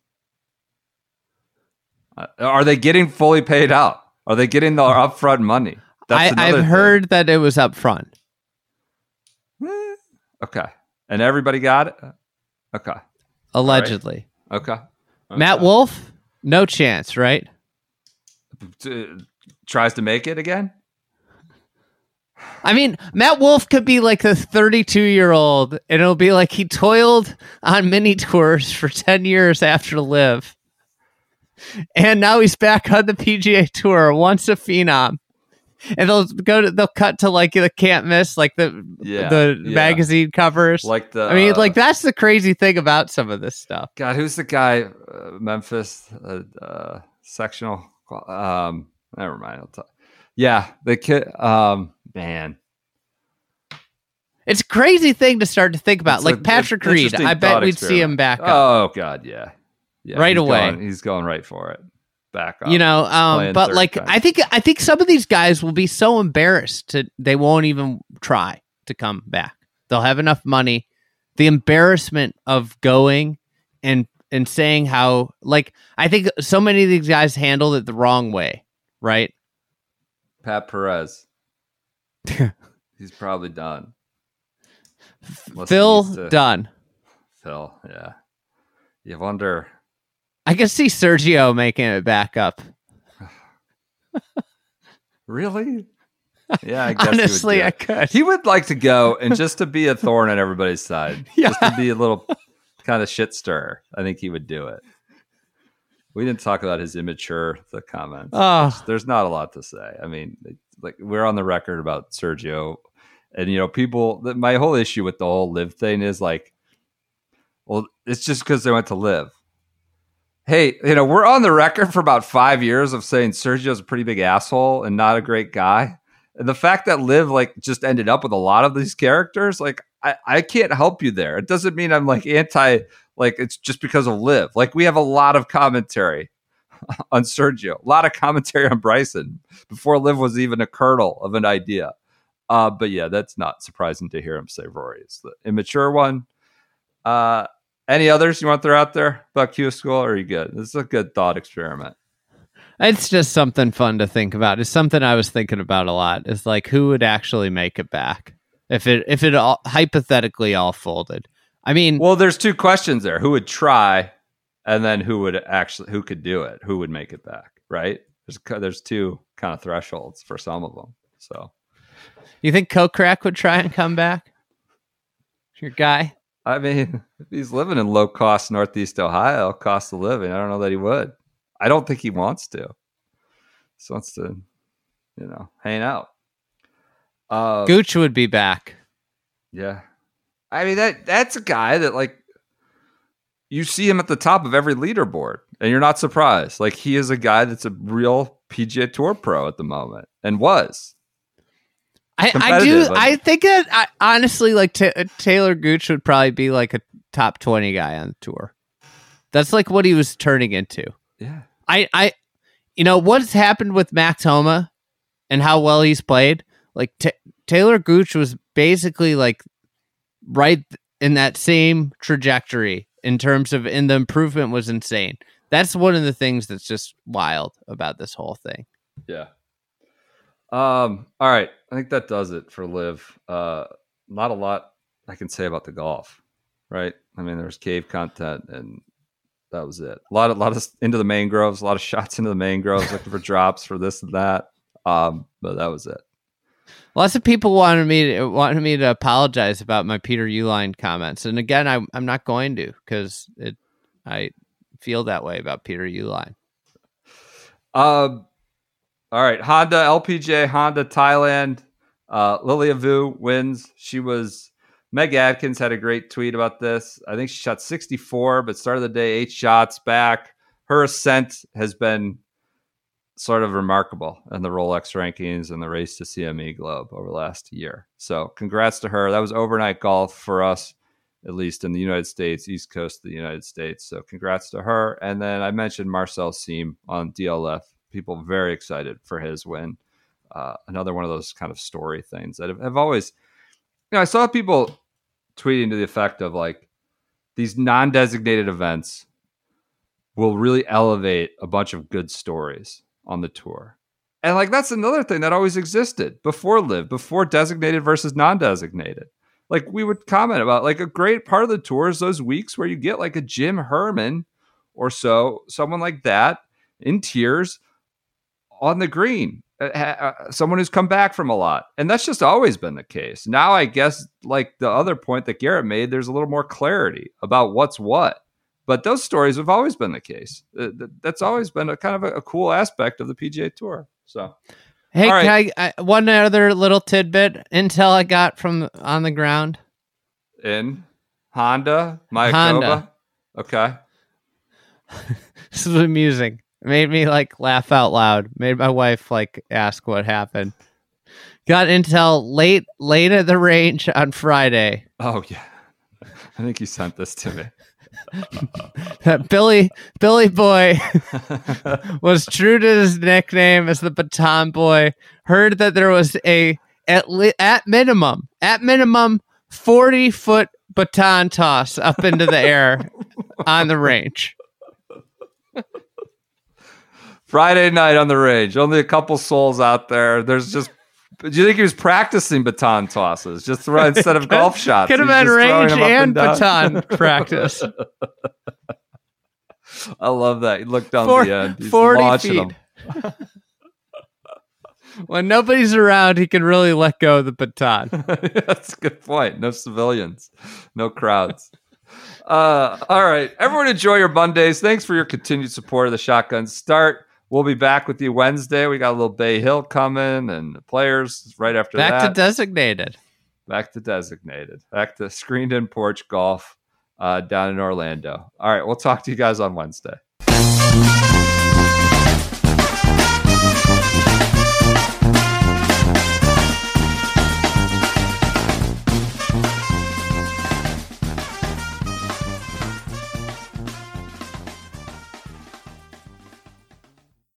Uh, are they getting fully paid out? Are they getting the upfront money? I, I've thing. heard that it was upfront. Eh, Okay. And everybody got it? Okay. Allegedly. Okay. Matt Wolff, no chance, right? T- tries to make it again? I mean, Matt Wolff could be like the 32 year old, and it'll be like he toiled on mini tours for 10 years after LIV. And now he's back on the PGA Tour, once a phenom. And they'll go to, they'll cut to like the can't miss, like the Yeah, the yeah. magazine covers. Like the. I mean, uh, like that's the crazy thing about some of this stuff. God, who's the guy? Uh, Memphis uh, uh, sectional. Um, never mind. I'll talk. Yeah, the kid. Um, man, It's a crazy thing to start to think about. It's like a- Patrick Reed, I bet we'd see him back up. Oh God, yeah, yeah, Right away. going- he's going right for it. Back up. you know um but like time. i think i think some of these guys will be so embarrassed to they won't even try to come back they'll have enough money the embarrassment of going and and saying how like i think so many of these guys handled it the wrong way right Pat Perez. *laughs* he's probably done. Unless phil to- done Phil, yeah. You wonder. I can see sergio making it back up *sighs* Really? Yeah, I *laughs* guess honestly he would, i could he would like to go and *laughs* just to be a thorn on everybody's side. *laughs* Yeah. Just to be a little kind of shit stir. I think he would do it. We didn't talk about his immature the comments. oh There's not a lot to say. I mean, like we're on the record about Sergio, and you know, people. My whole issue with the whole LIV thing is like, well, it's just because they went to LIV. Hey, you know, we're on the record for about five years of saying Sergio's a pretty big asshole and not a great guy. And the fact that Liv like just ended up with a lot of these characters, like I, I can't help you there. It doesn't mean I'm like anti like it's just because of Liv. Like we have a lot of commentary *laughs* on Sergio, a lot of commentary on Bryson before Liv was even a kernel of an idea. Uh, but yeah, that's not surprising to hear him say Rory is the immature one. Uh, any others you want to throw out there about Q School? Or are you good? This is a good thought experiment. It's just something fun to think about. It's something I was thinking about a lot. It's like who would actually make it back if it if it all hypothetically all folded. I mean, Well, there's two questions there: who would try, and then who would actually who could do it? Who would make it back? Right? There's there's two kind of thresholds for some of them. So you think Kokrak would try and come back? Your guy? I mean, if *laughs* he's living in low cost Northeast Ohio, cost of living, I don't know that he would. I don't think he wants to. Just wants to, you know, hang out. Uh, Gooch would be back. Yeah. I mean that that's a guy that like you see him at the top of every leaderboard and you're not surprised. Like he is a guy that's a real PGA Tour pro at the moment and was. I, I do. like- I think that I, honestly, like Ta Taylor Gooch would probably be like a top twenty guy on the tour. That's like what he was turning into. Yeah. I, I, you know, what's happened with Max Homa and how well he's played. Like Ta Taylor Gooch was basically like right in that same trajectory in terms of, and the improvement was insane. That's one of the things that's just wild about this whole thing. Yeah. Um, all right. I think that does it for LIV. Uh not a lot I can say about the golf. Right? I mean there's cave content and that was it. A lot of lot of into the mangroves, a lot of *laughs* shots into the mangroves, looking for drops for this and that. Um, but that was it. Lots of people wanted me to, wanted me to apologize about my Peter Uihlein comments, and again, I, I'm not going to because it I feel that way about Peter Uihlein. Um, all right, Honda LPGA Honda Thailand. Uh, Lilia Vu wins. She was Meg Adkins had a great tweet about this. I think she shot 64, but started the day eight shots back. Her ascent has been sort of remarkable in the Rolex rankings and the race to CME Globe over the last year. So, congrats to her. That was overnight golf for us, at least in the United States, East Coast of the United States. So, congrats to her. And then I mentioned Marcel Siem on DLF. People very excited for his win. Uh, another one of those kind of story things that have, have always, you know, I saw people tweeting to the effect of like these non designated events will really elevate a bunch of good stories on the tour. And like that's another thing that always existed before LIV, before designated versus non-designated. Like we would comment about like a great part of the tour is those weeks where you get like a Jim Herman or so, someone like that in tears on the green uh, uh, someone who's come back from a lot, and that's just always been the case. Now, I guess, like the other point that Garrett made, there's a little more clarity about what's what. But those stories have always been the case. Uh, that's always been a kind of a, a cool aspect of the PGA Tour. So, Hey, right. can I, I, one other little tidbit intel I got from on the ground. in Honda, Mayakoba. Honda. Okay. *laughs* This is amusing. It made me like laugh out loud. Made my wife like ask what happened. Got intel late late at the range on Friday Oh yeah. I think you sent this to me. that Billy Billy Boy *laughs* was true to his nickname as the Baton Boy. Heard that there was a at li- at minimum at minimum forty foot baton toss up into the air *laughs* on the range. Friday night on the range. Only a couple souls out there. There's just. Do you think he was practicing baton tosses just throw, instead of *laughs* golf shots? Could have been range up and baton practice. *laughs* I love that. He looked down the end. He's 40 launching feet. *laughs* When nobody's around, he can really let go of the baton. That's a good point. No civilians, no crowds. Uh, all right, everyone, enjoy your Mondays. Thanks for your continued support of the Shotgun Start. We'll be back with you Wednesday. We got a little Bay Hill coming and the players right after Back that. Back to designated. back to designated. Back to screened in porch golf uh, down in Orlando. All right, we'll talk to you guys on Wednesday.